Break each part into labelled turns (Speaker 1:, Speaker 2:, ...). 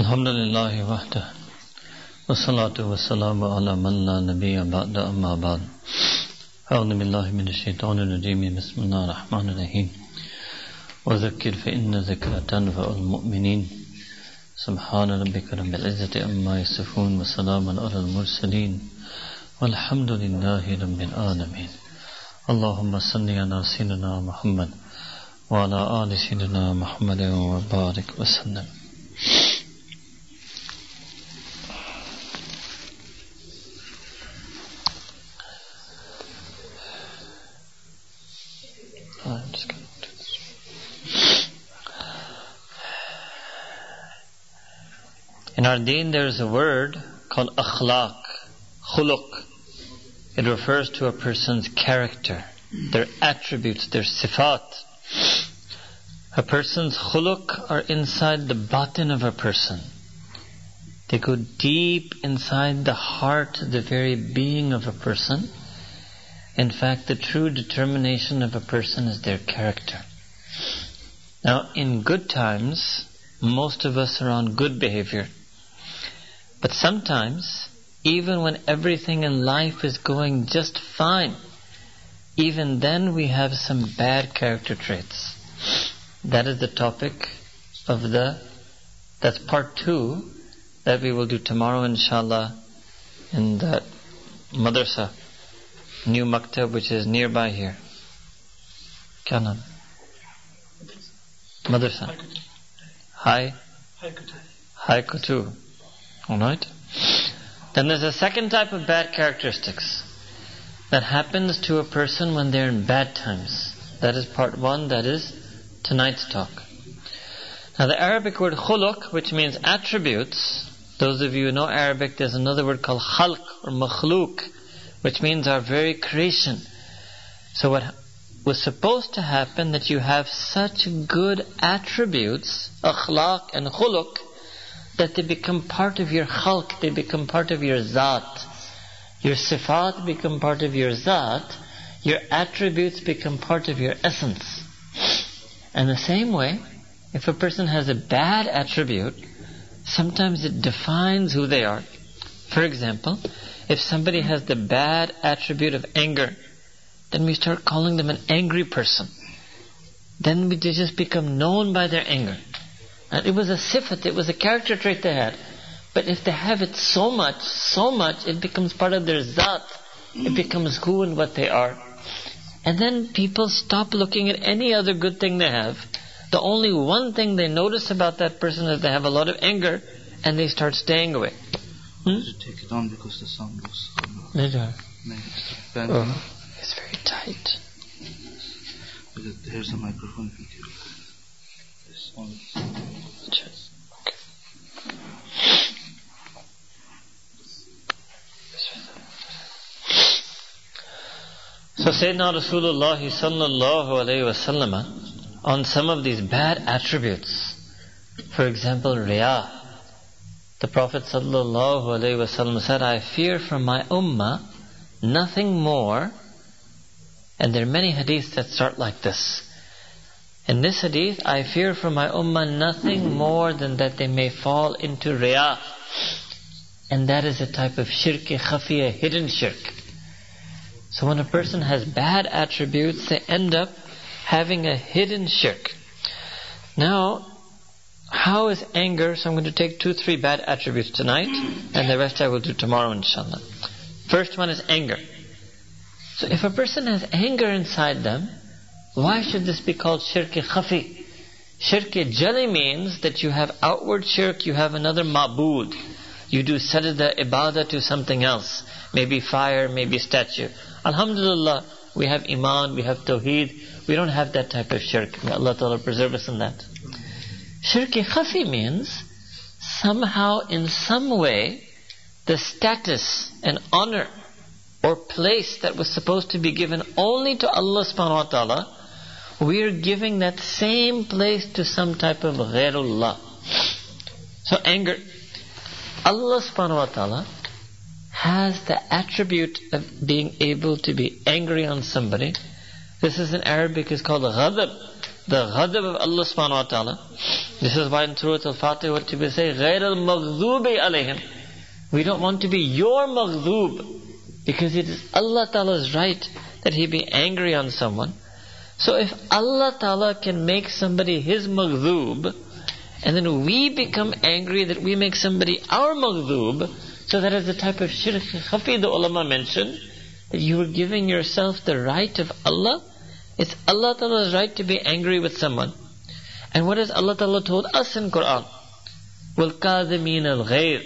Speaker 1: الحمد لله وحده والصلاة والسلام على من لا نبي بعد أما بعد أعوذ بالله من الشيطان الرجيم بسم الله الرحمن الرحيم وذكر فإن ذكر تنفع المؤمنين سبحان ربك رب العزة أما يصفون وسلام على المرسلين والحمد لله رب العالمين اللهم صل على سيدنا محمد وعلى آل سيدنا محمد وبارك وسلم In our deen, there is a word called akhlaq, khuluq. It refers to a person's character, their attributes, their sifat. A person's khuluq are inside the batin of a person. They go deep inside the heart, the very being of a person. In fact, the true determination of a person is their character. Now, in good times, most of us are on good behavior. But sometimes, even when everything in life is going just fine, even then we have some bad character traits. That is the topic of the, that's part two that we will do tomorrow inshallah in the madrasa, new maktab which is nearby here. Kanan. Madrasa. Hi. Hi Kutu. Alright? Then there's a second type of bad characteristics that happens to a person when they're in bad times. That is part one, that is tonight's talk. Now the Arabic word khuluq, which means attributes, those of you who know Arabic, there's another word called khalq or makhluk, which means our very creation. So what was supposed to happen that you have such good attributes, akhlaq and khuluq, that they become part of your khalq, they become part of your zat. Your sifat become part of your zat, your attributes become part of your essence. And the same way, if a person has a bad attribute, sometimes it defines who they are. For example, if somebody has the bad attribute of anger, then we start calling them an angry person. Then they just become known by their anger. And it was a sifat, it was a character trait they had. But if they have it so much, so much, it becomes part of their zat. It mm. becomes who and what they are. And then people stop looking at any other good thing they have. The only one thing they notice about that person is they have a lot of anger, and they start staying away.
Speaker 2: Hmm? hmm? Take it on because the sound was.
Speaker 1: Later. Oh, it's very tight.
Speaker 2: Here's a microphone. This one.
Speaker 1: So Sayyidina Rasulullah sallallahu alayhi wasallam on some of these bad attributes. For example, riyah. The Prophet sallallahu alayhi wasallam said, I fear for my ummah nothing more. And there are many hadiths that start like this. In this hadith, I fear for my ummah nothing more than that they may fall into riyah. And that is a type of shirk khafi, a hidden shirk. So when a person has bad attributes, they end up having a hidden shirk. Now, how is anger? So I'm going to take two, three bad attributes tonight, and the rest I will do tomorrow, inshallah. First one is anger. So if a person has anger inside them, why should this be called shirk khafi? Shirk jali means that you have outward shirk, you have another ma'bud. You do sajda, ibadah to something else. Maybe fire, maybe statue. Alhamdulillah, we have iman, we have tawheed. We don't have that type of shirk. May Allah Ta'ala preserve us in that. Shirk khafi means somehow, in some way, the status and honor or place that was supposed to be given only to Allah subhanahu wa ta'ala we are giving that same place to some type of ghairullah. So anger. Allah subhanahu wa ta'ala has the attribute of being able to be angry on somebody. This is in Arabic is called ghadab. The ghadab of Allah subhanahu wa ta'ala This is why in Surah Al-Fatih what we say, غَيْرَ الْمَغْذُوبِ عَلَيْهِمْ We don't want to be your maghdoob, because it is Allah Ta'ala's right that He be angry on someone. So if Allah Ta'ala can make somebody His maghdoob, and then we become angry that we make somebody our maghdoob, so that is the type of shirk khafi the ulama mentioned, that you are giving yourself the right of Allah. It's Allah Ta'ala's right to be angry with someone. And what has Allah Ta'ala told us in Quran? وَالْقَاذِمِينَ الْغَيْرِ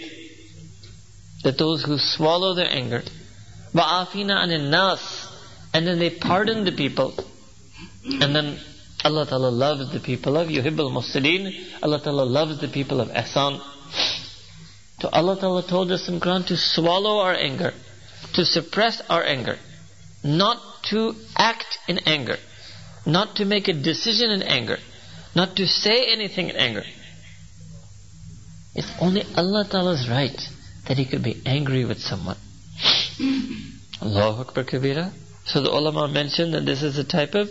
Speaker 1: That those who swallow their anger, وَعَافِينَ عَنِ النَّاسِ And then they pardon the people. And then Allah Ta'ala loves the people of Yuhibbul Muslimin. Allah Ta'ala loves the people of Ihsan. So Allah Ta'ala told us in Quran to swallow our anger, to suppress our anger, not to act in anger, not to make a decision in anger, not to say anything in anger. It's only Allah Ta'ala's right that He could be angry with someone. Allahu Akbar Kabira. So the ulama mentioned that this is a type of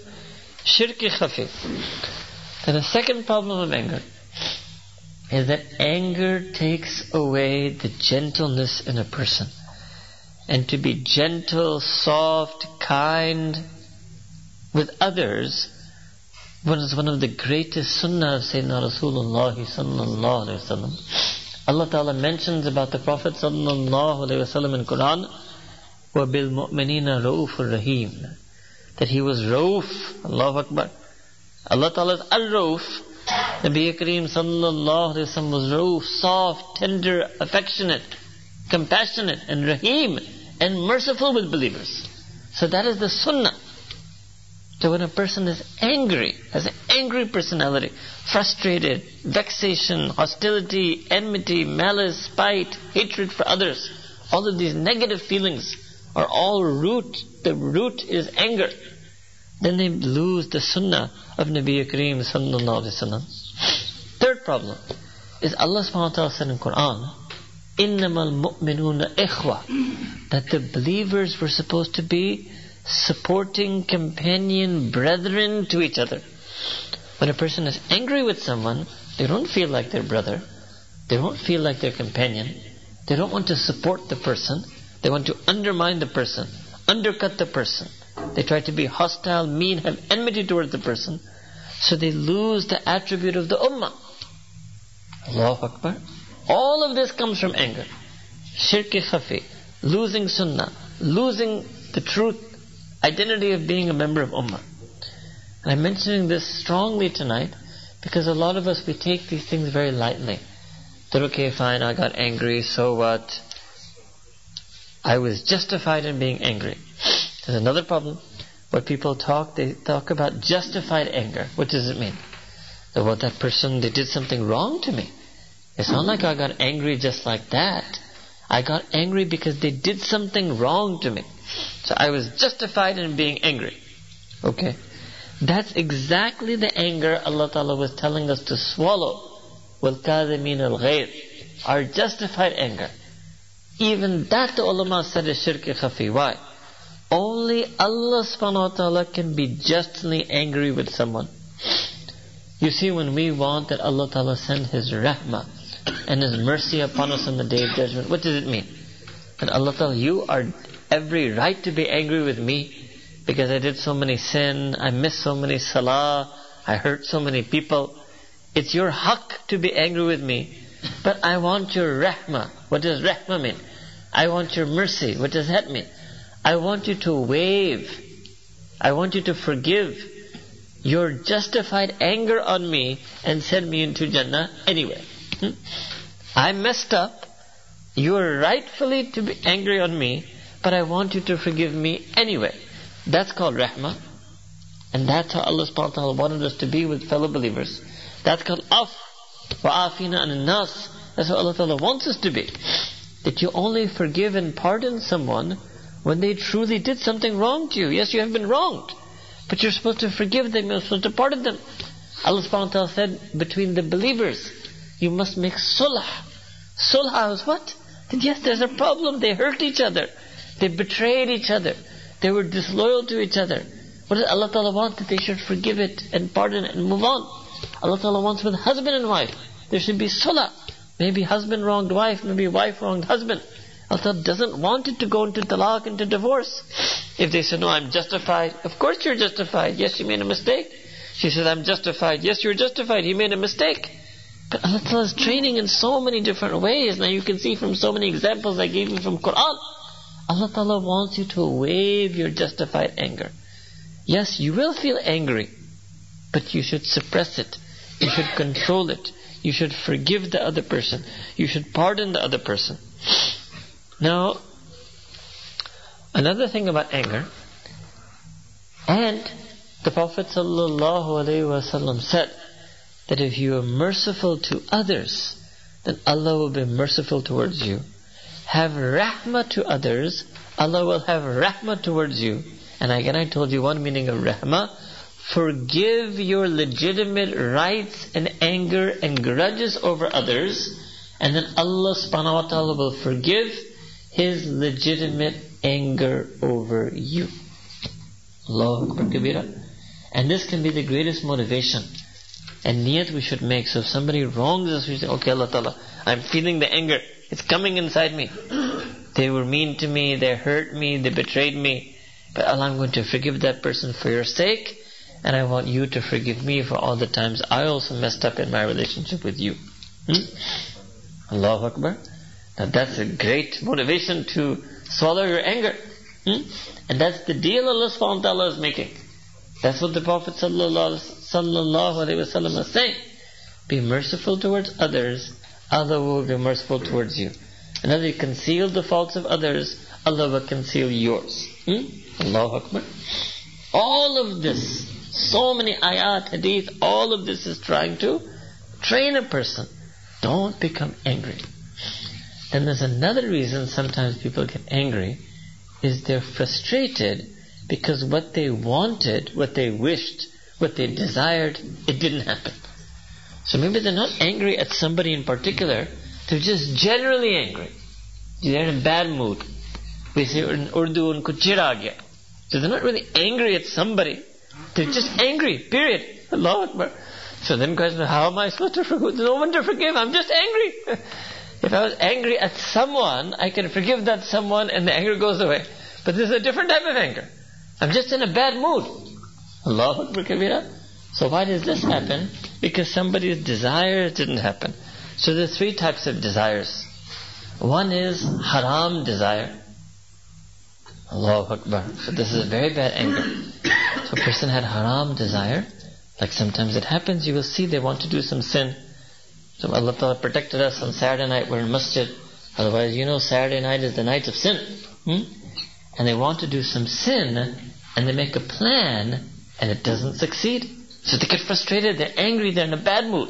Speaker 1: shirki khafi. Then the second problem of anger is that anger takes away the gentleness in a person. And to be gentle, soft, kind with others was one of the greatest sunnah of Sayyidina Rasulullah sallallahu alayhi wasallam. Allah Ta'ala mentions about the Prophet sallallahu alayhi wasallam in Quran, وَبِالْمُؤْمِنِينَ رَؤُوفٌ رَحِيمٌ That he was Rauf, Allahu Akbar. Allah Ta'ala is Al-Rauf, Nabi Kareem sallallahu alayhi wasallam was rauf, soft, tender, affectionate, compassionate, and rahim, and merciful with believers. So that is the sunnah. So when a person is angry, has an angry personality, frustrated, vexation, hostility, enmity, malice, spite, hatred for others, all of these negative feelings are all root, the root is anger then they lose the sunnah of Nabi Kareem sallallahu alaihi wasallam. Third problem is Allah subhanahu wa ta'ala said in Quran, إِنَّمَا الْمُؤْمِنُونَ إِخْوَةً That the believers were supposed to be supporting companion brethren to each other. When a person is angry with someone, they don't feel like their brother. They don't feel like their companion. They don't want to support the person. They want to undermine the person, undercut the person. They try to be hostile, mean, have enmity towards the person. So they lose the attribute of the ummah. Allahu Akbar. All of this comes from anger. Shirki khafi, losing sunnah, losing the truth, identity of being a member of ummah. And I'm mentioning this strongly tonight because a lot of us, we take these things very lightly. That okay, fine, I got angry, so what? I was justified in being angry. There's another problem. When people talk, they talk about justified anger. What does it mean? That what that person, they did something wrong to me. It's not like I got angry just like that. I got angry because they did something wrong to me. So I was justified in being angry. Okay. That's exactly the anger Allah Ta'ala was telling us to swallow. وَالْكَاذِمِينَ الْغَيْرِ Our justified anger. Even that the ulama said is shirk khafi. Why? Only Allah subhanahu wa ta'ala can be justly angry with someone. You see, when we want that Allah ta'ala send His rahmah and His mercy upon us on the day of judgment, what does it mean? That Allah ta'ala, you are every right to be angry with me because I did so many sin, I missed so many salah, I hurt so many people. It's your haqq to be angry with me. But I want your rahmah. What does rahmah mean? I want your mercy. What does that mean? I want you to waive. I want you to forgive your justified anger on me and send me into Jannah anyway. Hmm? I messed up. You are rightfully to be angry on me, but I want you to forgive me anyway. That's called rahmah. And that's how Allah subhanahu wa ta'ala wanted us to be with fellow believers. That's called af. Wa'afina an nas. That's how Allah ta'ala wants us to be. That you only forgive and pardon someone when they truly did something wrong to you. Yes, you have been wronged. But you're supposed to forgive them, you're supposed to pardon them. Allah subhanahu wa ta'ala said, between the believers, you must make sulh. Sulh is what? That yes, there's a problem. They hurt each other. They betrayed each other. They were disloyal to each other. What does Allah Ta'ala want? That they should forgive it and pardon it and move on. Allah Ta'ala wants with husband and wife. There should be sulah. Maybe husband wronged wife, maybe wife wronged husband. Allah doesn't want it to go into talaq, into divorce. If they say, no, I'm justified, of course you're justified. Yes, you made a mistake. She says, I'm justified. Yes, you're justified. He made a mistake. But Allah is training in so many different ways. Now you can see from so many examples I gave you from Quran. Allah Ta'ala wants you to waive your justified anger. Yes, you will feel angry, but you should suppress it. You should control it. You should forgive the other person. You should pardon the other person. Now, another thing about anger, and the Prophet ﷺ said that if you are merciful to others, then Allah will be merciful towards you. Have rahmah to others, Allah will have rahmah towards you. And again, I told you one meaning of rahmah. Forgive your legitimate rights and anger and grudges over others, and then Allah subhanahu wa ta'ala will forgive his legitimate anger over you. Allahu Kabira. And this can be the greatest motivation and niyat we should make. So if somebody wrongs us, we say, okay, Allah Ta'ala, I'm feeling the anger. It's coming inside me. They were mean to me, they hurt me, they betrayed me. But Allah, I'm going to forgive that person for your sake, and I want you to forgive me for all the times I also messed up in my relationship with you. Hmm? Allahu Akbar. Now that's a great motivation to swallow your anger. Hmm? And that's the deal Allah subhanahu wa ta'ala is making. That's what the Prophet sallallahu alaihi wasallam is saying. Be merciful towards others, Allah will be merciful towards you. And as you conceal the faults of others, Allah will conceal yours. Hmm? Allahu Akbar. All of this, so many ayat, hadith, all of this is trying to train a person. Don't become angry. Then there's another reason sometimes people get angry is they're frustrated because what they wanted, what they wished, what they desired, it didn't happen. So maybe they're not angry at somebody in particular, they're just generally angry. They're in a bad mood. We say in Urdu, unko chira So they're not really angry at somebody. They're just angry, period. Allah Akbar. So then question, how am I supposed to forgive? There's no one to forgive. I'm just angry. If I was angry at someone, I can forgive that someone and the anger goes away. But this is a different type of anger. I'm just in a bad mood. Allahu Akbar Kabira. So why does this happen? Because somebody's desires didn't happen. So there are three types of desires. One is haram desire. Allahu Akbar. So this is a very bad anger. So a person had haram desire. Like sometimes it happens, you will see they want to do some sin. So Allah Ta'ala protected us on Saturday night, we're in masjid. Otherwise, you know, Saturday night is the night of sin. Hmm? And they want to do some sin, and they make a plan, and it doesn't succeed. So they get frustrated, they're angry, they're in a bad mood.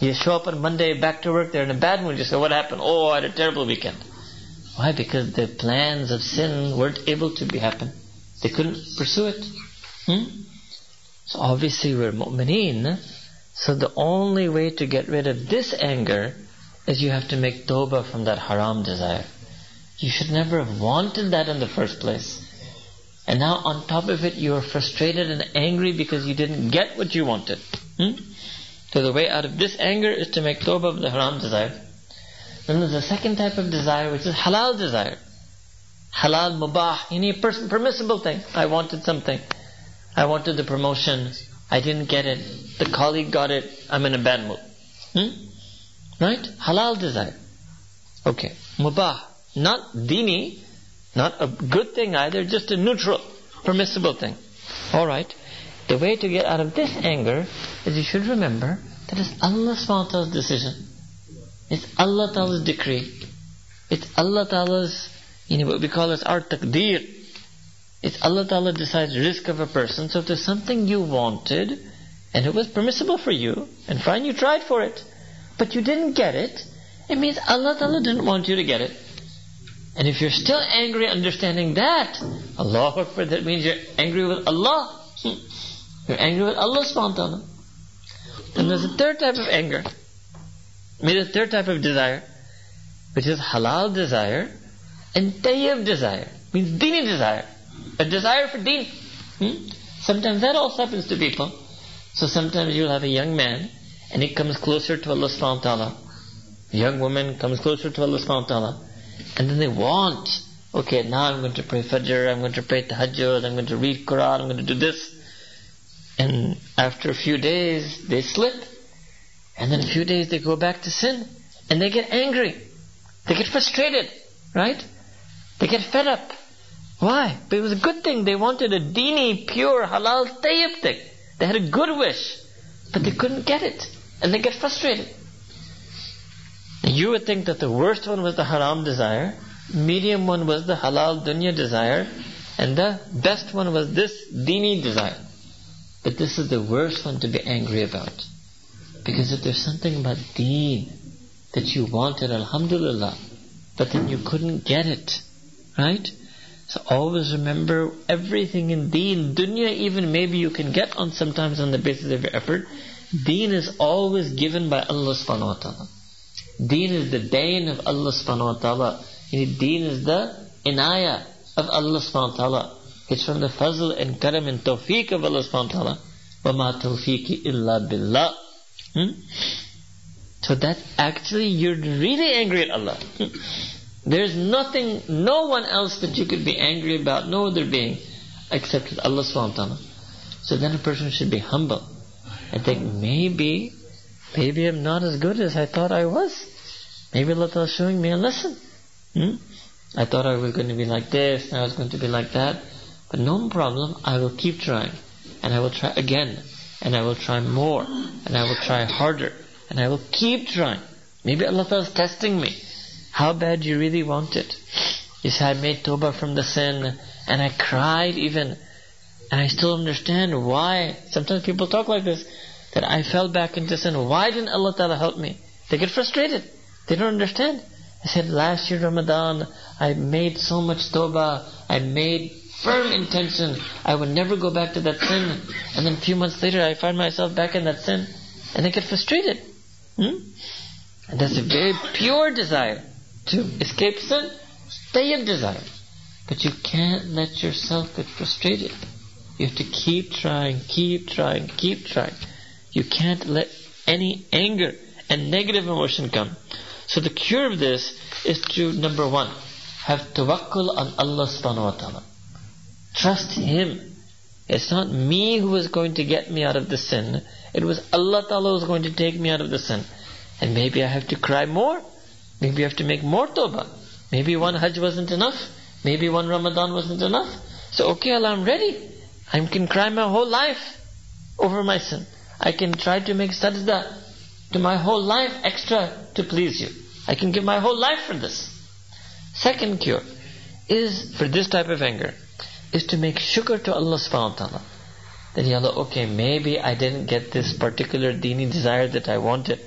Speaker 1: You show up on Monday, back to work, they're in a bad mood. You say, what happened? Oh, I had a terrible weekend. Why? Because the plans of sin weren't able to be happen. They couldn't pursue it. Hmm? So obviously we're mu'mineen, so the only way to get rid of this anger is you have to make tawbah from that haram desire. You should never have wanted that in the first place. And now on top of it, you are frustrated and angry because you didn't get what you wanted. Hmm? So the way out of this anger is to make tawbah of the haram desire. Then there's a second type of desire which is halal desire. Halal mubah, any permissible thing. I wanted something. I wanted the promotion. I didn't get it. The colleague got it. I'm in a bad mood. Hmm? Right? Halal desire. Okay. Mubah. Not dini. Not a good thing either. Just a neutral, permissible thing. Alright. The way to get out of this anger is you should remember that it's Allah Ta'ala's decision. It's Allah Ta'ala's decree. It's Allah Ta'ala's, you know, what we call as our taqdeer. It's Allah Ta'ala decides rizq of a person. So if there's something you wanted, and it was permissible for you, and fine, you tried for it, but you didn't get it, it means Allah Ta'ala didn't want you to get it. And if you're still angry understanding that, Allah Akbar, that means you're angry with Allah. You're angry with Allah subhanahu wa ta'ala. And there's a third type of anger. There's a third type of desire, which is halal desire and tayyib desire, means dini desire. A desire for deen. Hmm? Sometimes that also happens to people. So sometimes you'll have a young man and he comes closer to Allah subhanahu wa ta'ala. A young woman comes closer to Allah subhanahu wa ta'ala. And then they want, okay, now I'm going to pray Fajr, I'm going to pray Tahajjud, I'm going to read Quran, I'm going to do this. And after a few days, they slip. And then a few days they go back to sin. And they get angry. They get frustrated. Right? They get fed up. Why? But it was a good thing. They wanted a dini, pure, halal, tayyib thing. They had a good wish. But they couldn't get it. And they get frustrated. You would think that the worst one was the haram desire, medium one was the halal dunya desire, and the best one was this dini desire. But this is the worst one to be angry about. Because if there's something about deen that you wanted, alhamdulillah, but then you couldn't get it, right? So always remember everything in deen, dunya even maybe you can get on sometimes on the basis of your effort. Deen is always given by Allah subhanahu wa ta'ala. Deen is the dain of Allah subhanahu wa ta'ala. Deen is the inaya of Allah subhanahu wa ta'ala. It's from the fazl and karam and tawfiq of Allah subhanahu wa ta'ala. وَمَا تَوْفِيقِ إِلَّا بِاللَّهِ hmm? So that actually you're really angry at Allah. There's nothing, no one else that you could be angry about, no other being, except with Allah subhanahu wa ta'ala. So then a person should be humble and think, maybe, maybe I'm not as good as I thought I was. Maybe Allah is showing me a lesson. Hmm? I thought I was going to be like this, and I was going to be like that. But no problem, I will keep trying. And I will try again. And I will try more. And I will try harder. And I will keep trying. Maybe Allah is testing me. How bad you really want it. You say, I made tawbah from the sin, and I cried even, and I still understand why. Sometimes people talk like this, that I fell back into sin. Why didn't Allah Ta'ala help me? They get frustrated. They don't understand. I said, last year Ramadan, I made so much tawbah, I made firm intention, I would never go back to that sin. And then a few months later, I find myself back in that sin. And I get frustrated. Hmm? And that's a very pure desire to escape sin, stay in desire. But you can't let yourself get frustrated. You have to keep trying, keep trying, keep trying. You can't let any anger and negative emotion come. So the cure of this is to, number one, have tawakkul on Allah subhanahu wa ta'ala. Trust Him. It's not me who is going to get me out of the sin. It was Allah ta'ala who is going to take me out of the sin. And maybe I have to cry more. Maybe you have to make more tawbah. Maybe one Hajj wasn't enough. Maybe one Ramadan wasn't enough. So, okay, Allah, I'm ready. I can cry my whole life over my sin. I can try to make sajda to my whole life extra to please you. I can give my whole life for this. Second cure is for this type of anger is to make shukr to Allah subhanahu wa ta'ala. That Ya Allah, okay, maybe I didn't get this particular dini desire that I wanted.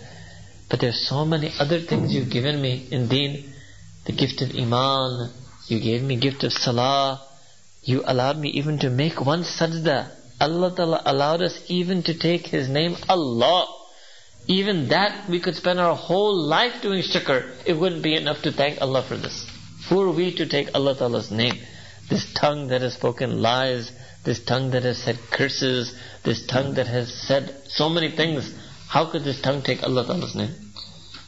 Speaker 1: But there are so many other things you've given me in deen. The gift of iman, you gave me gift of salah, you allowed me even to make one sajda. Allah Ta'ala allowed us even to take His name Allah. Even that we could spend our whole life doing shukr. It wouldn't be enough to thank Allah for this. Who are we to take Allah Ta'ala's name? This tongue that has spoken lies, this tongue that has said curses, this tongue that has said so many things how could this tongue take Allah Ta'ala's name?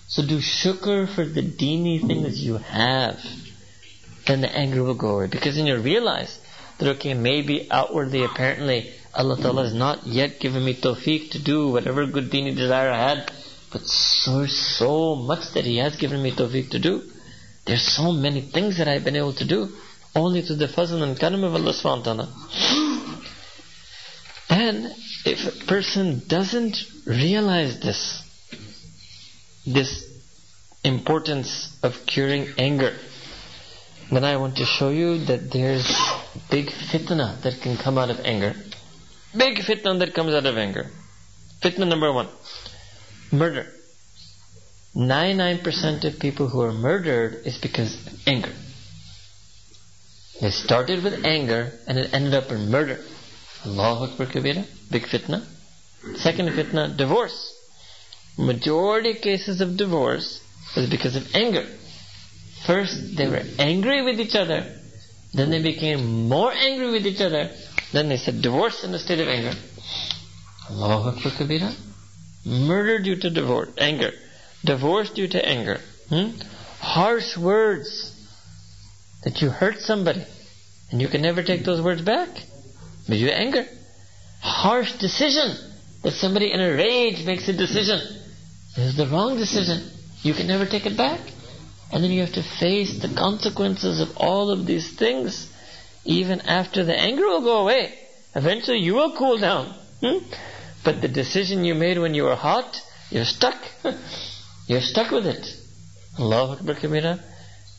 Speaker 1: So do shukr for the dini things you have. Then the anger will go away. Because then you'll realize that okay, maybe outwardly, apparently, Allah Ta'ala has not yet given me tawfiq to do whatever good dini desire I had. But so, so much that He has given me tawfiq to do. There's so many things that I've been able to do. Only through the fazl and karam of Allah subhanahu wa ta'ala. And if a person doesn't realize this, this importance of curing anger, then I want to show you that there's big fitna that can come out of anger. Big fitna that comes out of anger. Fitna number one murder. 99% of people who are murdered is because of anger. They started with anger and it ended up in murder. Allahu Akbar Kabira, big fitna. Second fitna, divorce. Majority of cases of divorce is because of anger. First, they were angry with each other. Then they became more angry with each other. Then they said divorce in a state of anger. Allahu Akbar Kabira. Murder due to divorce, anger. Divorce due to anger. Hmm? Harsh words that you hurt somebody and you can never take those words back. But you anger. Harsh decision that somebody in a rage makes a decision. This is the wrong decision. You can never take it back. And then you have to face the consequences of all of these things. Even after the anger will go away. Eventually you will cool down. Hmm? But the decision you made when you were hot, you're stuck. you're stuck with it. Allahu Akbar Kabira.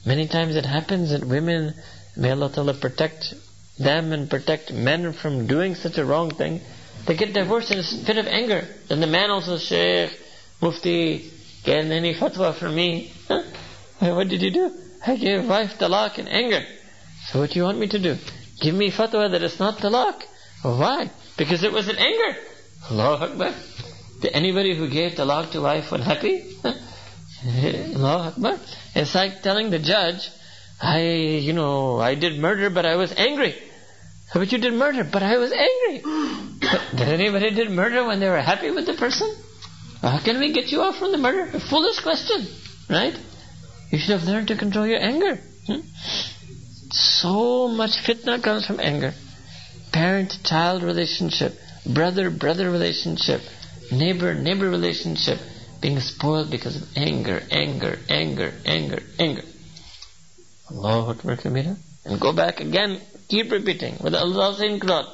Speaker 1: Many times it happens that women, may Allah Ta'ala protect them and protect men from doing such a wrong thing. They get divorced in a fit of anger. Then the man also, Shaykh, Mufti, get any fatwa for me. Huh? What did you do? I gave wife talaq in anger. So what do you want me to do? Give me fatwa that it's not talaq. Why? Because it was in anger. Allahu Akbar. Did anybody who gave talaq to wife unhappy? Allahu Akbar. It's like telling the judge, I, you know, I did murder, but I was angry. But you did murder, but I was angry. But did anybody did murder when they were happy with the person? How can we get you off from the murder? A foolish question, right? You should have learned to control your anger. Hmm? So much fitna comes from anger. Parent-child relationship, brother-brother relationship, neighbor-neighbor relationship, being spoiled because of anger, anger, anger, anger, anger. Allahu Akbar Kabira. And go back again, Keep repeating. With Allah Inkrat.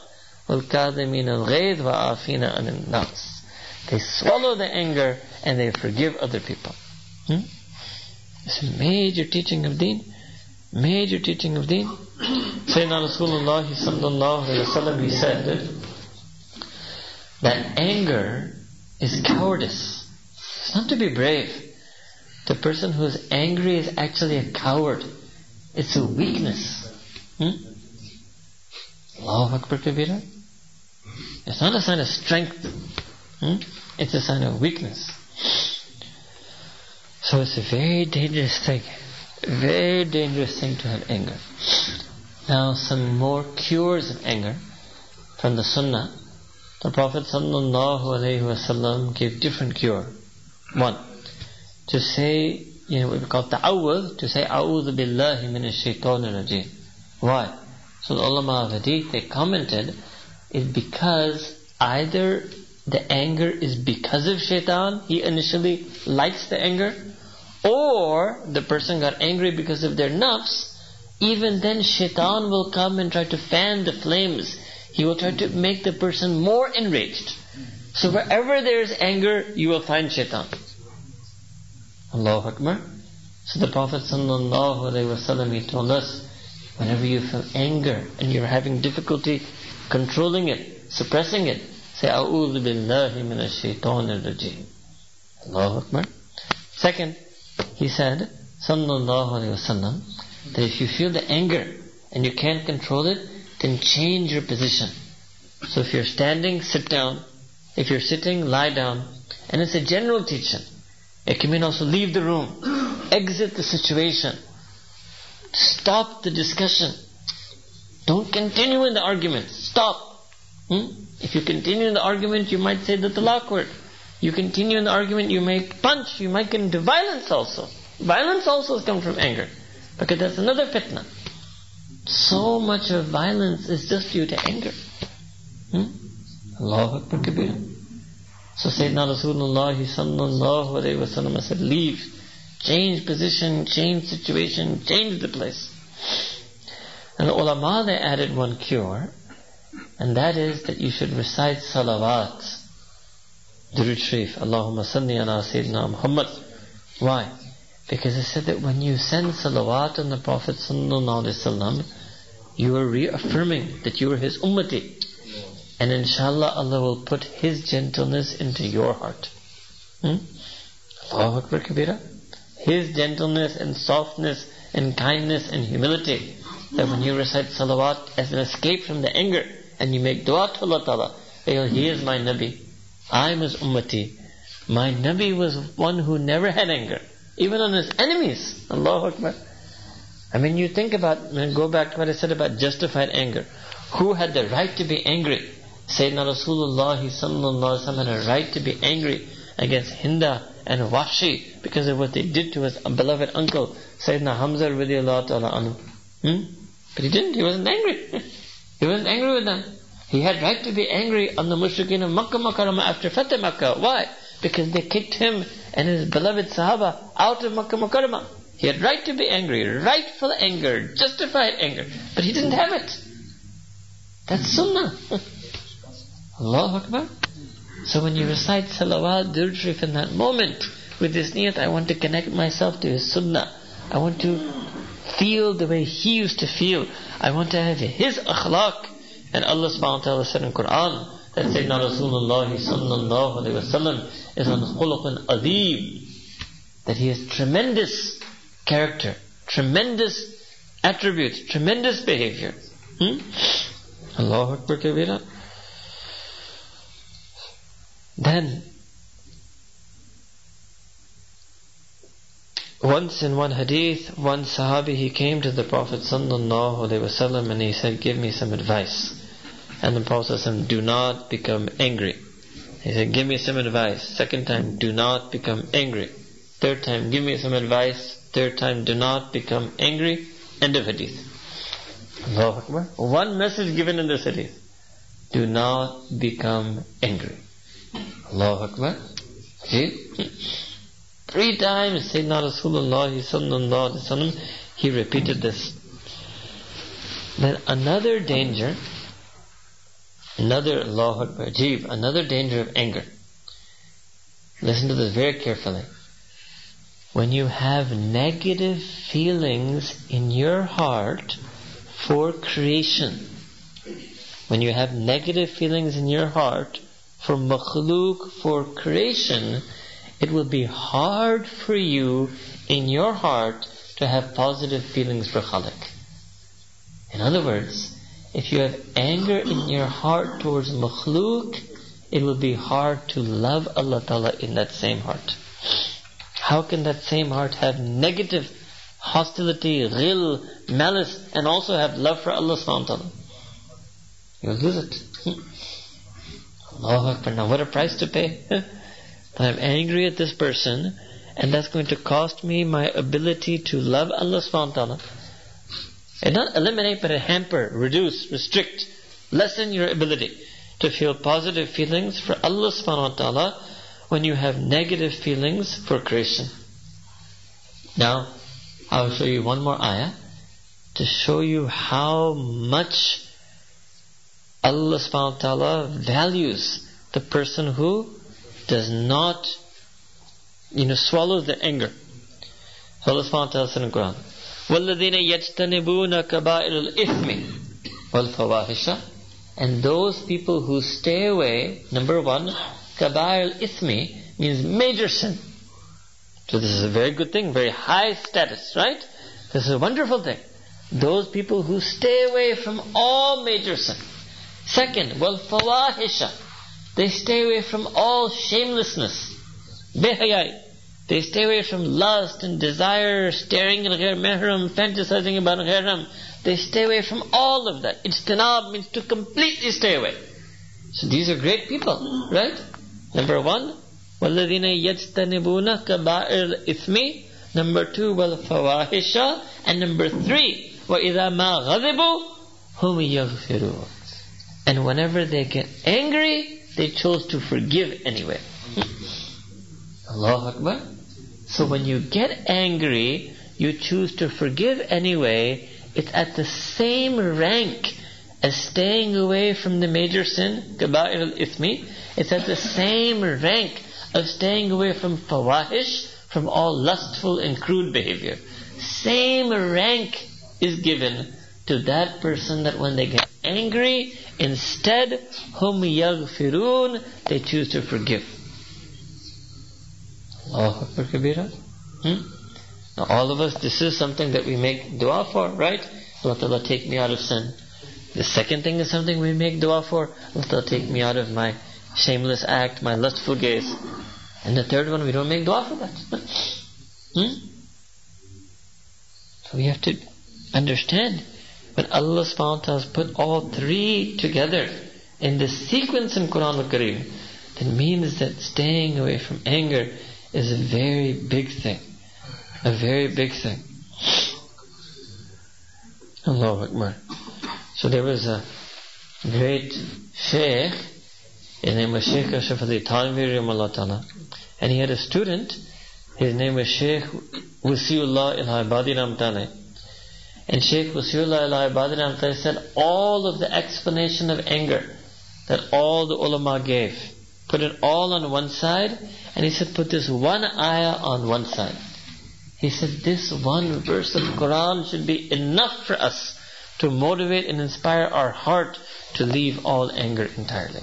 Speaker 1: They swallow the anger and they forgive other people. Hmm? This is major teaching of deen. Major teaching of deen. Sayyidina Rasulullah sallallahu alayhi wa sallam, he said that anger is cowardice. It's not to be brave. The person who is angry is actually a coward. It's a weakness. Hmm? Allahu Akbar Kabira. It's not a sign of strength. Hmm? It's a sign of weakness. So it's a very dangerous thing. Very dangerous thing to have anger. Now some more cures of anger from the Sunnah. The Prophet ﷺ gave different cure. One, to say, you know, we call ta'awwud, to say, A'udhu billahi minash shaitanir rajim. Why? So the ulama of hadith, they commented, is because either the anger is because of shaitan, he initially likes the anger, or the person got angry because of their nafs, even then shaitan will come and try to fan the flames. He will try to make the person more enraged. So wherever there is anger, you will find shaitan. Allahu Akbar. So the Prophet ﷺ, he told us, whenever you feel anger and you're having difficulty controlling it, suppressing it, say, A'udhu billahi minash shaitanir rajim. Allahu Akbar. Second, he said, Sallallahu Alaihi Wasallam, that if you feel the anger and you can't control it, then change your position. So if you're standing, sit down. If you're sitting, lie down. And it's a general teaching. It can mean also leave the room, exit the situation, stop the discussion. Don't continue in the argument. Stop. Hmm? If you continue in the argument, you might say the talaq word. You continue in the argument, you may punch, you might get into violence also. Violence also comes from anger. Because that's another fitna. So much of violence is just due to anger. Hmm? Allahu Akbar Kabir. So Sayyidina Rasulullah sallallahu said, leave. Change position, change situation, change the place. And the ulama they added one cure, and that is that you should recite salawat. Durud Sharif, Allahumma salli ala Sayyidina Muhammad. Why? Because it said that when you send salawat on the Prophet sallallahu alaihi wasallam, you are reaffirming that you are his ummati. And inshallah Allah will put his gentleness into your heart. Hmm? Allahu Akbar Kabira. His gentleness and softness and kindness and humility. That when you recite salawat as an escape from the anger and you make dua to Allah Ta'ala, oh, he is my Nabi. I'm his ummati. My Nabi was one who never had anger. Even on his enemies. Allahu Akbar. I mean, you think about, go back to what I said about justified anger. Who had the right to be angry? Sayyidina Rasulullah sallallahu had a right to be angry against Hinda and Wahshi because of what they did to his beloved uncle, Sayyidina Hamza radiallahu ta'ala anhu. Hmm? But he didn't, he wasn't angry. he wasn't angry with them. He had right to be angry on the mushrikeen of Makkah Makarama after Fateh Makkah. Why? Because they kicked him and his beloved Sahaba out of Makkah Makarama. He had right to be angry, rightful anger, justified anger, but he didn't have it. That's Sunnah. Allahu Akbar. So when you recite Salawat, Durud Sharif in that moment, with this niyat, I want to connect myself to His Sunnah. I want to feel the way He used to feel. I want to have His akhlaq. And Allah subhanahu wa ta'ala said in Quran that Sayyidina Rasulullah sallallahu alayhi wa sallam is on khuluqan adib. That he has tremendous character, tremendous attributes, tremendous behavior. Hmm? Allahu Akbar. Then, once in one hadith, one Sahabi, he came to the Prophet sallallahu alaihi wasallam and he said, give me some advice. And the Prophet said, do not become angry. He said, give me some advice. Second time, do not become angry. Third time, give me some advice. Third time, do not become angry. End of hadith. One message given in this hadith. Do not become angry. Allahu Akbar. See? Three times Sayyidina Rasulullah sallallahu he repeated this. Then another danger, another Allahu Akbar, another danger of anger. Listen to this very carefully. When you have negative feelings in your heart for creation, when you have negative feelings in your heart for makhluk, for creation, it will be hard for you in your heart to have positive feelings for Khalik. In other words, if you have anger in your heart towards makhluk, it will be hard to love Allah Ta'ala in that same heart. How can that same heart have negative hostility, ghil, malice, and also have love for Allah subhanahu wa ta'ala? You'll lose it. Hmm. Allahu Akbar. Now what a price to pay. I'm angry at this person, and that's going to cost me my ability to love Allah subhanahu wa ta'ala. And not eliminate, but hamper, reduce, restrict, lessen your ability to feel positive feelings for Allah subhanahu wa ta'ala when you have negative feelings for creation. Now, I'll show you one more ayah to show you how much Allah subhanahu wa ta'ala values the person who does not, you know, swallow the anger. So Allah subhanahu wa ta'ala said in Quran, وَالَّذِينَ يَجْتَنِبُونَ كَبَائِرَ الْإِثْمِ وَالْفَوَاحِشَ And those people who stay away, number one, كَبَائِرَ الْإِثْمِ means major sin. So this is a very good thing, very high status, right? This is a wonderful thing. Those people who stay away from all major sin. Second, well, fawahisha. They stay away from all shamelessness. Behayai. They stay away from lust and desire, staring at ghair mehram, fantasizing about ghairam. They stay away from all of that. Ijtinab means to completely stay away. So these are great people, right? Number one, وَالَّذِينَ يَجْتَنِبُونَ كَبَائِرِ الْإِثْمِ Number two, وَالْفَوَاحِشَ And number three, وَإِذَا مَا غَضِبُوا هُمْ يَغْفِرُونَ and whenever they get angry, they chose to forgive anyway. Allahu Akbar. So when you get angry, you choose to forgive anyway, it's at the same rank as staying away from the major sin, kaba'ir al-ithmi. It's at the same rank of staying away from fawahish, from all lustful and crude behavior. Same rank is given to that person that when they get angry, instead, hum yaghfirun, they choose to forgive. Allahu Akbar Kabira. Hmm? Now all of us, this is something that we make dua for, right? Allah Ta'ala take me out of sin. The second thing is something we make dua for. Allah Ta'ala take me out of my shameless act, my lustful gaze. And the third one, we don't make dua for that. hmm? So we have to understand when Allah subhanahu has put all three together in the sequence in Quran al-Kareem, that means that staying away from anger is a very big thing. A very big thing. Allahu Akbar. So there was a great sheikh, his name was Sheikh Ashraf Ali Thanwi, and he had a student, his name was Sheikh Wasiullah Il-Ibadi Ramtale. And Sheikh Wasiullah Ramtale said all of the explanation of anger that all the ulama gave, put it all on one side, and he said put this one ayah on one side. He said this one verse of Quran should be enough for us to motivate and inspire our heart to leave all anger entirely.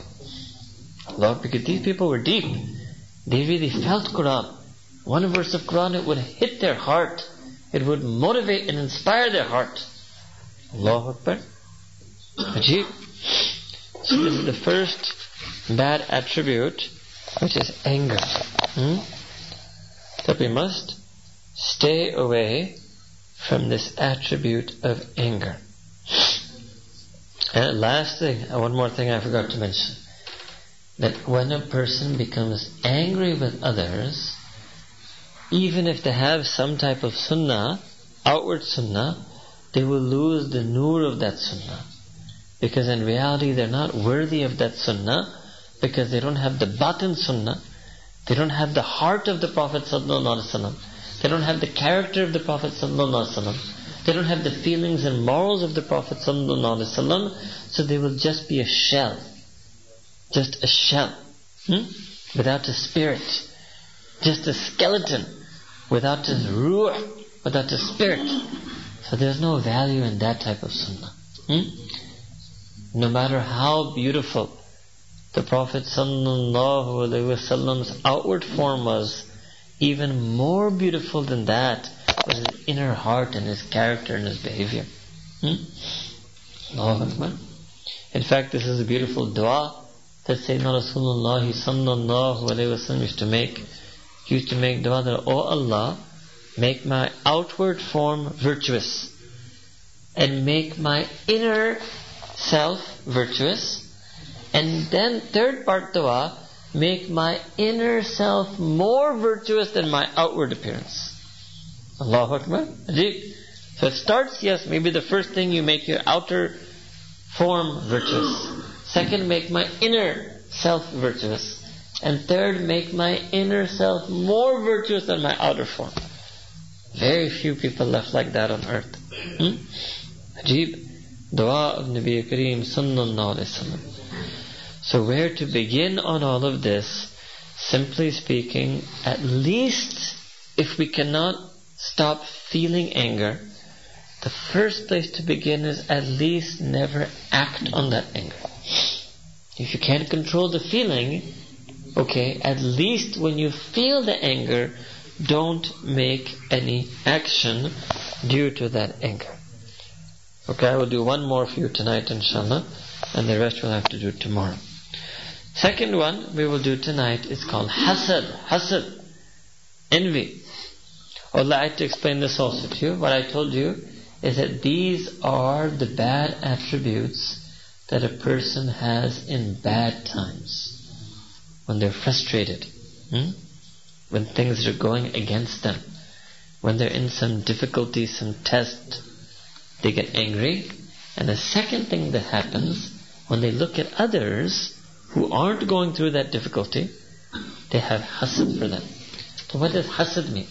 Speaker 1: Lord, because these people were deep. They really felt Quran. One verse of Quran, it would hit their heart. It would motivate and inspire their heart. Allahu Akbar. Ajib. So this is the first bad attribute, which is anger. Hmm? That we must stay away from this attribute of anger. And last thing, uh, one more thing I forgot to mention. That when a person becomes angry with others, even if they have some type of sunnah, outward sunnah, they will lose the nur of that sunnah. Because in reality they're not worthy of that sunnah because they don't have the batin sunnah. They don't have the heart of the Prophet sallallahu alaihi wasallam. They don't have the character of the Prophet sallallahu alaihi wasallam. They don't have the feelings and morals of the Prophet sallallahu alaihi wasallam. So they will just be a shell. Just a shell. Hmm? Without a spirit. Just a skeleton Without a ruh. Without a spirit. So there's no value in that type of sunnah. Hmm? No matter how beautiful the Prophet ﷺ's outward form was, even more beautiful than that was his inner heart and his character and his behavior. Hmm? In fact, this is a beautiful dua that Sayyidina Rasulullah sallallahu alayhi wasallam used to make. Used to make dua that, Oh Allah, make my outward form virtuous and make my inner self virtuous. And then third part dua, make my inner self more virtuous than my outward appearance. Allahu Akbar. So it starts, yes, maybe the first thing you make your outer form virtuous. Second, make my inner self virtuous. And third, make my inner self more virtuous than my outer form. Very few people left like that on earth. Hmm? Ajib. Dua of Nabi Kareem Sallallahu. So where to begin on all of this? Simply speaking, at least if we cannot stop feeling anger, the first place to begin is at least never act on that anger. If you can't control the feeling, okay, at least when you feel the anger, don't make any action due to that anger. Okay, I will do one more for you tonight, inshallah, and the rest we'll have to do tomorrow. Second one we will do tonight is called hasad. Hasad. Envy. I'd like to explain this also to you. What I told you is that these are the bad attributes that a person has in bad times. When they're frustrated. Hmm? When things are going against them. When they're in some difficulty, some test, they get angry. And the second thing that happens, when they look at others who aren't going through that difficulty, they have hasad for them. So what does hasad mean?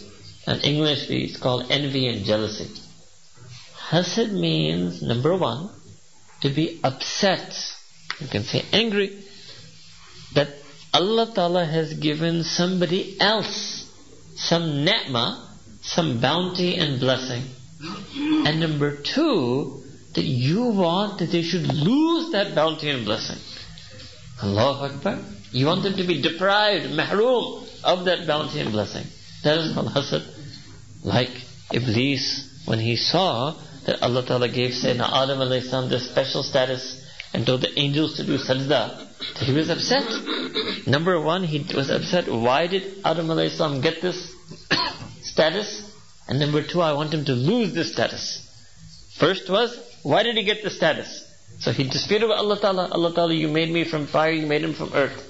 Speaker 1: In English, it's called envy and jealousy. Hasad means, number one, to be upset. You can say angry. Allah Ta'ala has given somebody else some ni'mah, some bounty and blessing. And number two, that you want that they should lose that bounty and blessing. Allahu Akbar. You want them to be deprived, mahroom of that bounty and blessing. That is called hasad. Like Iblis, when he saw that Allah Ta'ala gave Sayyidina Adam alayhi this special status and told the angels to do sajda, he was upset. Number one, he was upset. Why did Adam alayhi get this status? And number two, I want him to lose this status. First was, why did he get the status? So he disputed with Allah Ta'ala, Allah Ta'ala, you made me from fire, you made him from earth.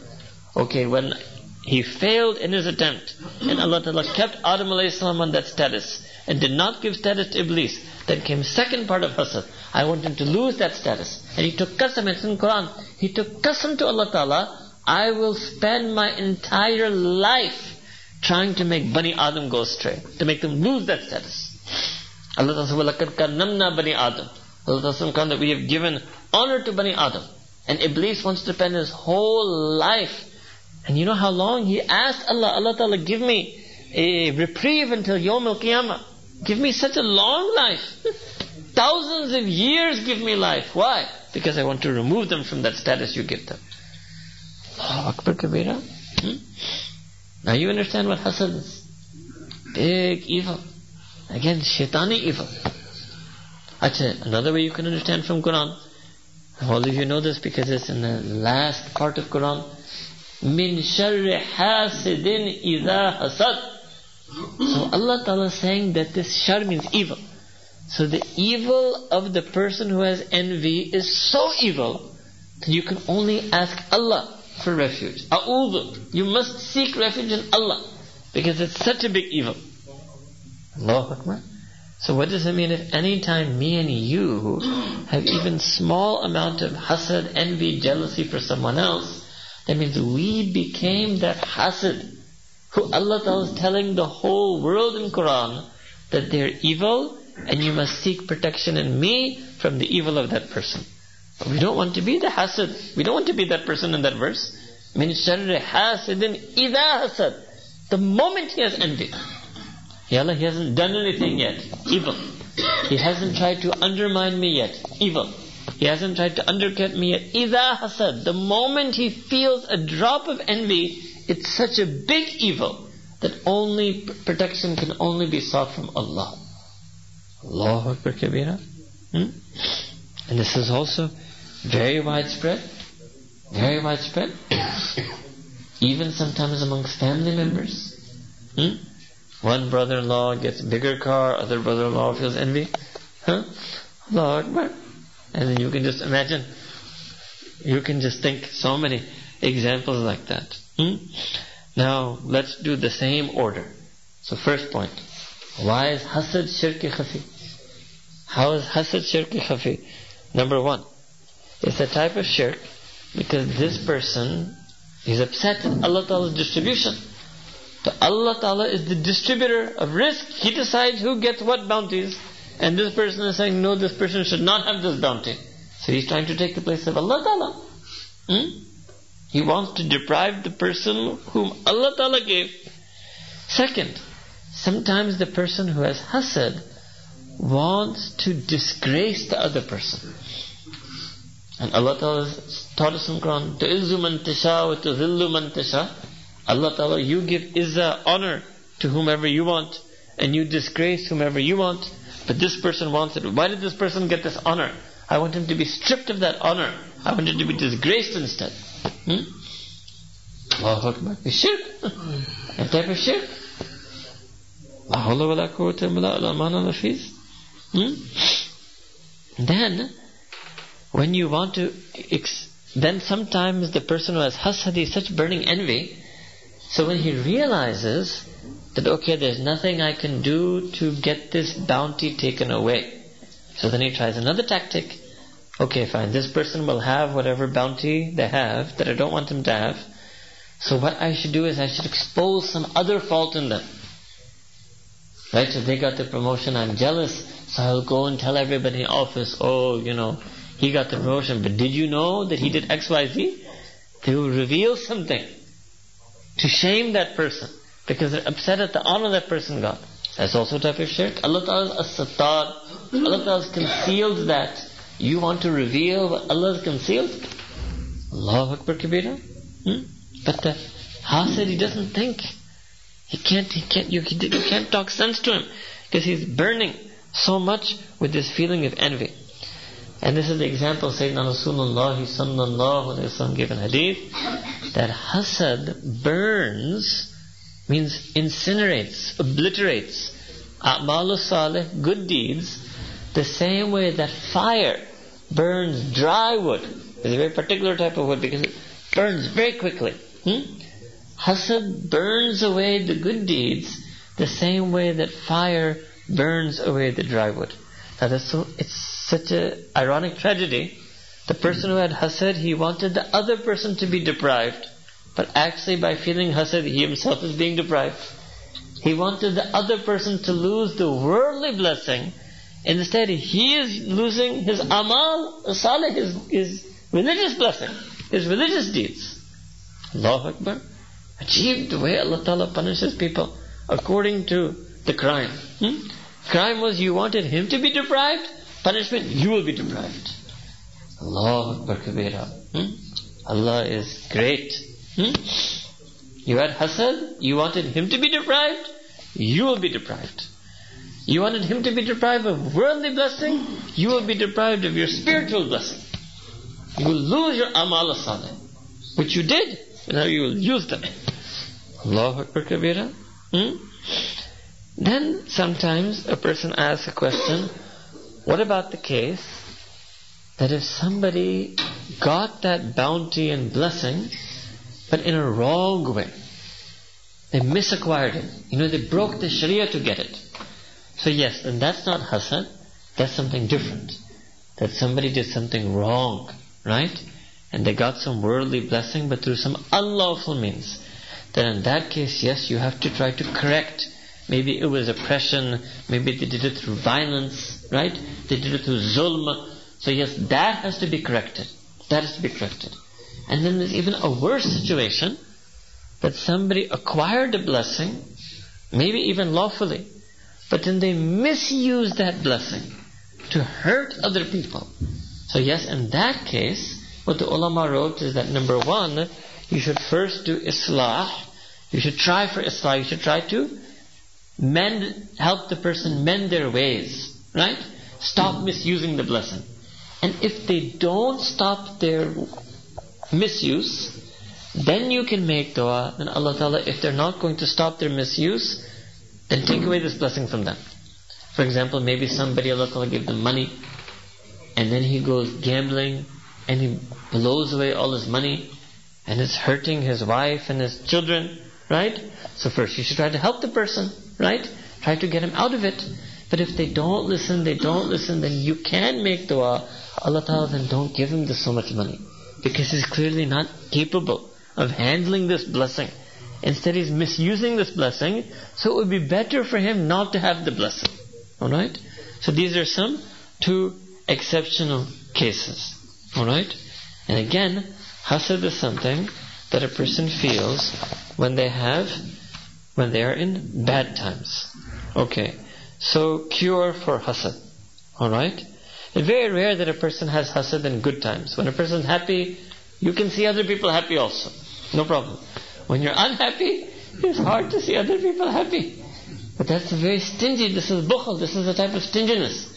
Speaker 1: Okay, when he failed in his attempt, and Allah Ta'ala kept Adam salam on that status, and did not give status to Iblis, then came second part of hasad. I want him to lose that status. And he took qasam, it's in Quran. He took qasam to Allah Ta'ala, I will spend my entire life trying to make Bani Adam go astray, to make them lose that status. Allah Ta'ala said, karramna Bani Adam. Allah Ta'ala that we have given honor to Bani Adam. And Iblis wants to spend his whole life. And you know how long he asked Allah, Allah Ta'ala, give me a reprieve until Yom Al Qiyamah. Give me such a long life. Thousands of years give me life. Why? Because I want to remove them from that status you give them. Allahu Akbar Kabira. Hmm? Now you understand what hasad is. Big evil. Again, shaitani evil. Achha, another way you can understand from Quran. All of you know this because it's in the last part of Quran. Min sharri hasidin idha hasad. So Allah Ta'ala is saying that this shar means evil. So the evil of the person who has envy is so evil that you can only ask Allah for refuge. A'udhu. You must seek refuge in Allah because it's such a big evil. Allahu Akbar. So what does it mean if any time me and you have even small amount of hasad, envy, jealousy for someone else, that means we became that hasad who Allah Ta'ala is telling the whole world in Quran that they're evil and you must seek protection in me from the evil of that person. But we don't want to be the hasad. We don't want to be that person in that verse. Min sharri hasidin idha hasad. The moment he has envy. Ya Allah, he hasn't done anything yet. Evil. He hasn't tried to undermine me yet. Evil. He hasn't tried to undercut me yet. Idha hasad. The moment he feels a drop of envy, it's such a big evil that only protection can only be sought from Allah. Allahu Akbar Kabira. Hmm? And this is also very widespread. Very widespread. Even sometimes amongst family members. Hmm? One brother-in-law gets a bigger car, other brother-in-law feels envy. Huh? Allahu Akbar. And then you can just imagine. You can just think so many examples like that. Hmm? Now, let's do the same order. So, first point. Why is hasad shirki khafi? How is hasad shirki khafi? Number one, it's a type of shirk because this person is upset at Allah Ta'ala's distribution. So Allah Ta'ala is the distributor of rizq. He decides who gets what bounties. And this person is saying, no, this person should not have this bounty. So he's trying to take the place of Allah Ta'ala. Hmm? He wants to deprive the person whom Allah Ta'ala gave. Second, sometimes the person who has hasad wants to disgrace the other person. And Allah Ta'ala taught us in Quran, تُعِزُّ مَن تَشَاءُ وَتُذِلُّ مَن تَشَاءُ Allah Ta'ala, you give izzah, honor to whomever you want, and you disgrace whomever you want, but this person wants it. Why did this person get this honor? I want him to be stripped of that honor. I want him to be disgraced instead. Hmm? Allahu Akbar. Shirk. A type of shirk. La hawla wa la quwwata illa Hmm? Then, when you want to, then sometimes the person who has hasad is such burning envy, so when he realizes that, okay, there's nothing I can do to get this bounty taken away, so then he tries another tactic. Okay, fine. This person will have whatever bounty they have that I don't want them to have. So what I should do is I should expose some other fault in them. Right? So they got the promotion, I'm jealous. So I'll go and tell everybody in office, oh, you know, he got the promotion, but did you know that he did X, Y, Z? They will reveal something to shame that person because they're upset at the honor that person got. That's also a type of shirk. Allah Ta'ala. Allah Ta'ala has concealed that you want to reveal what Allah has concealed? Allahu Akbar Kabira. Hmm? But the Hasid, he doesn't think. He can't, he can't, you, you can't talk sense to him because he's burning so much with this feeling of envy. And this is the example Sayyidina Rasulullah sallallahu alayhi wa gave in hadith that hasad burns means incinerates, obliterates. A'malu salih, good deeds, the same way that fire burns dry wood. It's a very particular type of wood because it burns very quickly. Hmm? Hasad burns away the good deeds the same way that fire burns away the dry wood. Now that's so, it's such a ironic tragedy. The person who had hasad, he wanted the other person to be deprived, but actually by feeling hasad, he himself is being deprived. He wanted the other person to lose the worldly blessing. Instead, he is losing his amal, salih, his, his religious blessing, his religious deeds. Allahu Akbar. Ajib the way Allah Ta'ala punishes people according to the crime. Hmm? Crime was you wanted him to be deprived, punishment, you will be deprived. Allah Akbar Kabira. Hmm? Allah is great. Hmm? You had hasad, you wanted him to be deprived, you will be deprived. You wanted him to be deprived of worldly blessing, you will be deprived of your spiritual blessing. You will lose your amal salih, which you did, and now you will use them. Allahu Akbar Kabira. Hmm? Then sometimes a person asks a question, what about the case that if somebody got that bounty and blessing, but in a wrong way, they misacquired it. You know, they broke the Sharia to get it. So yes, and that's not hasad, that's something different. That somebody did something wrong, right? And they got some worldly blessing, but through some unlawful means then in that case, yes, you have to try to correct. Maybe it was oppression, maybe they did it through violence, right? They did it through zulm. So yes, that has to be corrected. That has to be corrected. And then there's even a worse situation that somebody acquired a blessing, maybe even lawfully, but then they misuse that blessing to hurt other people. So yes, in that case, what the ulama wrote is that number one, you should first do islah. You should try for islah. You should try to mend, help the person mend their ways. Right? Stop misusing the blessing. And if they don't stop their misuse, then you can make dua. Then Allah Ta'ala, if they're not going to stop their misuse, then take away this blessing from them. For example, maybe somebody Allah Ta'ala gave them money, and then he goes gambling, and he blows away all his money, and it's hurting his wife and his children, right? So first you should try to help the person, right? Try to get him out of it. But if they don't listen, they don't listen, then you can make dua. Allah Ta'ala then don't give him this so much money. Because he's clearly not capable of handling this blessing. Instead he's misusing this blessing, so it would be better for him not to have the blessing. Alright? So these are some two exceptional cases. Alright? And again, Hasad is something that a person feels when they have, when they are in bad times. Okay. So, cure for hasad. Alright? It's very rare that a person has hasad in good times. When a person is happy, you can see other people happy also. No problem. When you're unhappy, it's hard to see other people happy. But that's very stingy. This is bukhal. This is a type of stinginess.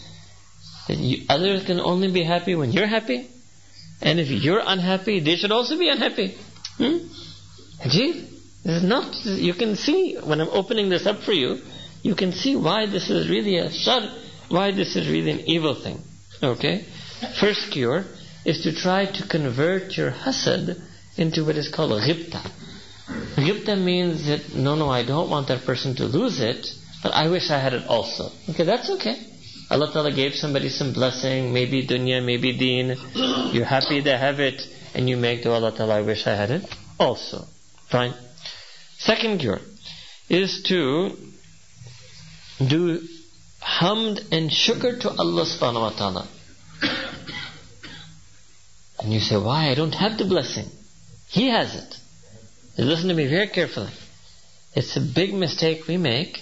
Speaker 1: That you, others can only be happy when you're happy. And if you're unhappy, they should also be unhappy. Hmm? Ajib. This is not, you can see, when I'm opening this up for you, you can see why this is really a shar, why this is really an evil thing. Okay? First cure is to try to convert your hasad into what is called ghibta. Ghibta means that, no, no, I don't want that person to lose it, but I wish I had it also. Okay, that's okay. Allah Ta'ala gave somebody some blessing, maybe dunya, maybe deen. You're happy they have it, and you make to Allah Ta'ala, I wish I had it also. Fine. Second cure is to do hamd and shukr to Allah subhanahu wa ta'ala. And you say, why? I don't have the blessing. He has it. Listen to me very carefully. It's a big mistake we make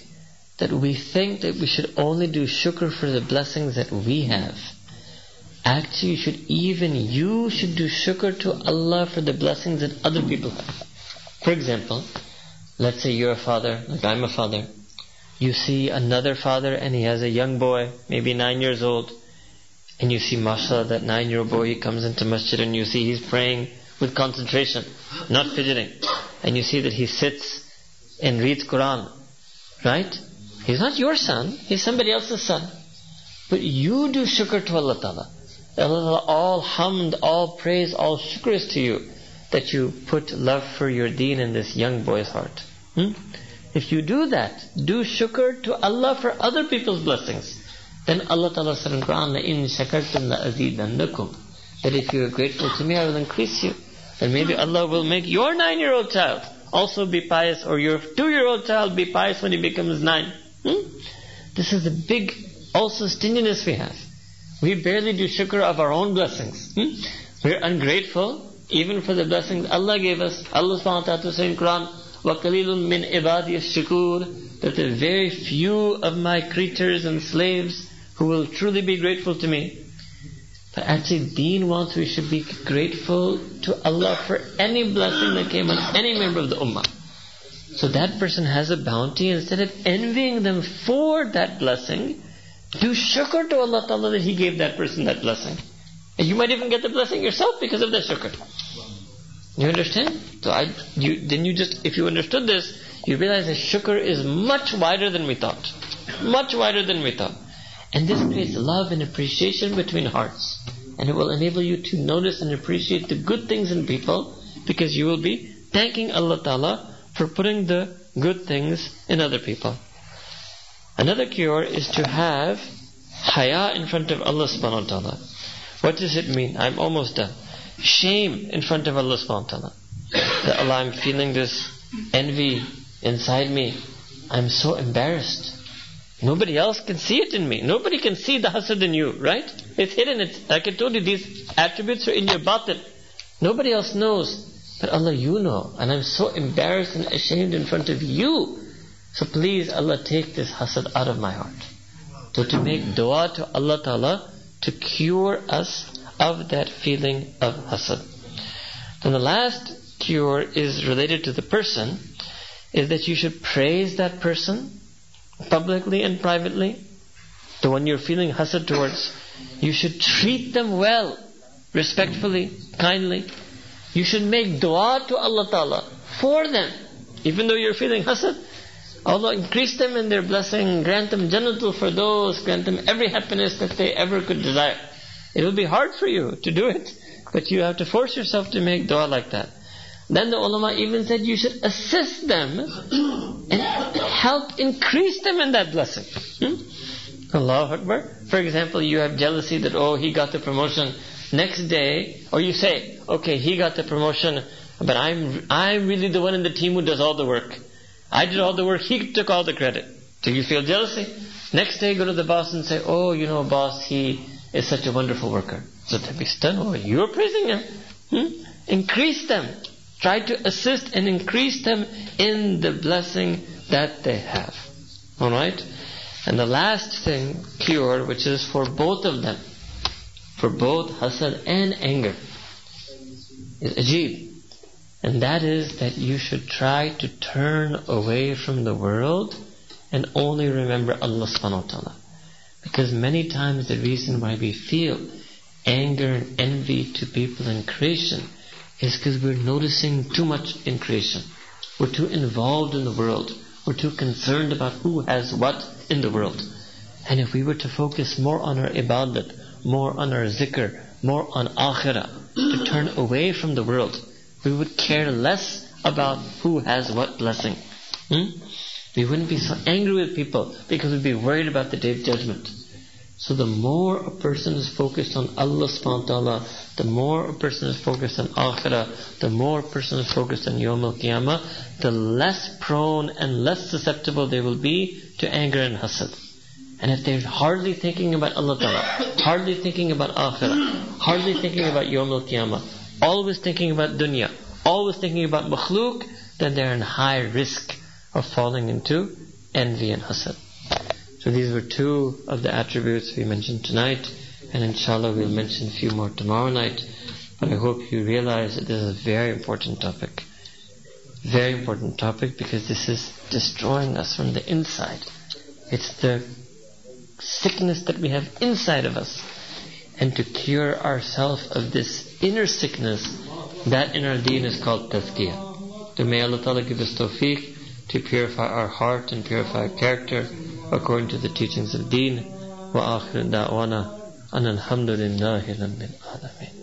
Speaker 1: that we think that we should only do shukr for the blessings that we have. Actually, you should even you should do shukr to Allah for the blessings that other people have. For example, let's say you're a father, like I'm a father. You see another father and he has a young boy, maybe nine years old, and you see mashallah, that nine year old boy, he comes into masjid and you see he's praying with concentration, not fidgeting. And you see that he sits and reads Quran. Right? He's not your son, he's somebody else's son. But you do shukr to Allah Ta'ala. Allah, all hamd, all praise, all shukr is to you that you put love for your deen in this young boy's heart. Hmm? If you do that, do shukr to Allah for other people's blessings. Then Allah Ta'ala said in Quran, in shakartum la That if you are grateful to me, I will increase you. Then maybe Allah will make your nine-year-old child also be pious, or your two-year-old child be pious when he becomes nine. Hmm? This is the big also stinginess we have. We barely do shukr of our own blessings. Hmm? We're ungrateful even for the blessings Allah gave us. Allah subhanahu wa ta'ala says in Quran, وَقَلِيلٌ مِّنْ عِبَادِيَ الشُّكُورِ That there are very few of my creatures and slaves who will truly be grateful to me. But actually, Deen wants we should be grateful to Allah for any blessing that came on any member of the Ummah. So that person has a bounty. Instead of envying them for that blessing, do shukr to Allah Ta'ala that He gave that person that blessing. And you might even get the blessing yourself because of that shukr. You understand? So I, you, then you just, if you understood this, you realize that shukr is much wider than we thought. Much wider than we thought. And this creates love and appreciation between hearts. And it will enable you to notice and appreciate the good things in people because you will be thanking Allah Ta'ala for putting the good things in other people. Another cure is to have haya in front of Allah subhanahu wa ta'ala. What does it mean? I'm almost done. Shame in front of Allah subhanahu wa ta'ala. That Allah, I'm feeling this envy inside me. I'm so embarrassed. Nobody else can see it in me. Nobody can see the hasad in you, right? It's hidden. It's, like I told you, these attributes are in your batin. Nobody else knows. But Allah, you know. And I'm so embarrassed and ashamed in front of you so please, Allah, take this hasad out of my heart. So to make dua to Allah Ta'ala to cure us of that feeling of hasad. Then the last cure is related to the person, is that you should praise that person publicly and privately. The one you're feeling hasad towards. You should treat them well, respectfully, kindly. You should make dua to Allah Ta'ala for them. Even though you're feeling hasad, Allah increase them in their blessing, grant them Jannatul Firdaus, grant them every happiness that they ever could desire. It will be hard for you to do it, but you have to force yourself to make dua like that. Then the ulama even said you should assist them and help increase them in that blessing. Hmm? Allahu Akbar. For example, you have jealousy that, oh, he got the promotion. Next day, or you say, okay, he got the promotion, but I'm, I'm really the one in the team who does all the work. I did all the work, he took all the credit. Do you feel jealousy? Next day, go to the boss and say, Oh, you know, boss, he is such a wonderful worker. So to be stunned, oh, you're praising him. Hmm? Increase them. Try to assist and increase them in the blessing that they have. Alright? And the last thing, cure, which is for both of them, for both hasad and anger, is ajib. And that is that you should try to turn away from the world and only remember Allah subhanahu wa ta'ala. Because many times the reason why we feel anger and envy to people in creation is because we're noticing too much in creation. We're too involved in the world. We're too concerned about who has what in the world. And if we were to focus more on our ibadat, more on our zikr, more on akhirah, to turn away from the world, we would care less about who has what blessing. Hmm? We wouldn't be so angry with people because we'd be worried about the day of judgment. So the more a person is focused on Allah subhanahu wa ta'ala, the more a person is focused on akhirah, the more a person is focused on Yawm al-Qiyamah, the less prone and less susceptible they will be to anger and hasad. And if they're hardly thinking about Allah ta'ala, hardly thinking about akhirah, hardly thinking about Yawm al-Qiyamah, always thinking about dunya, always thinking about makhluk, then they're in high risk of falling into envy and hasad. So these were two of the attributes we mentioned tonight, and inshallah we'll mention a few more tomorrow night. But I hope you realize that this is a very important topic. Very important topic because this is destroying us from the inside. It's the sickness that we have inside of us. And to cure ourselves of this inner sickness, that in our deen is called tazkiyah. So may Allah Ta'ala give us tawfiq to purify our heart and purify our character according to the teachings of deen. Wa akhir da'wana and alhamdulillahi rabbil alameen.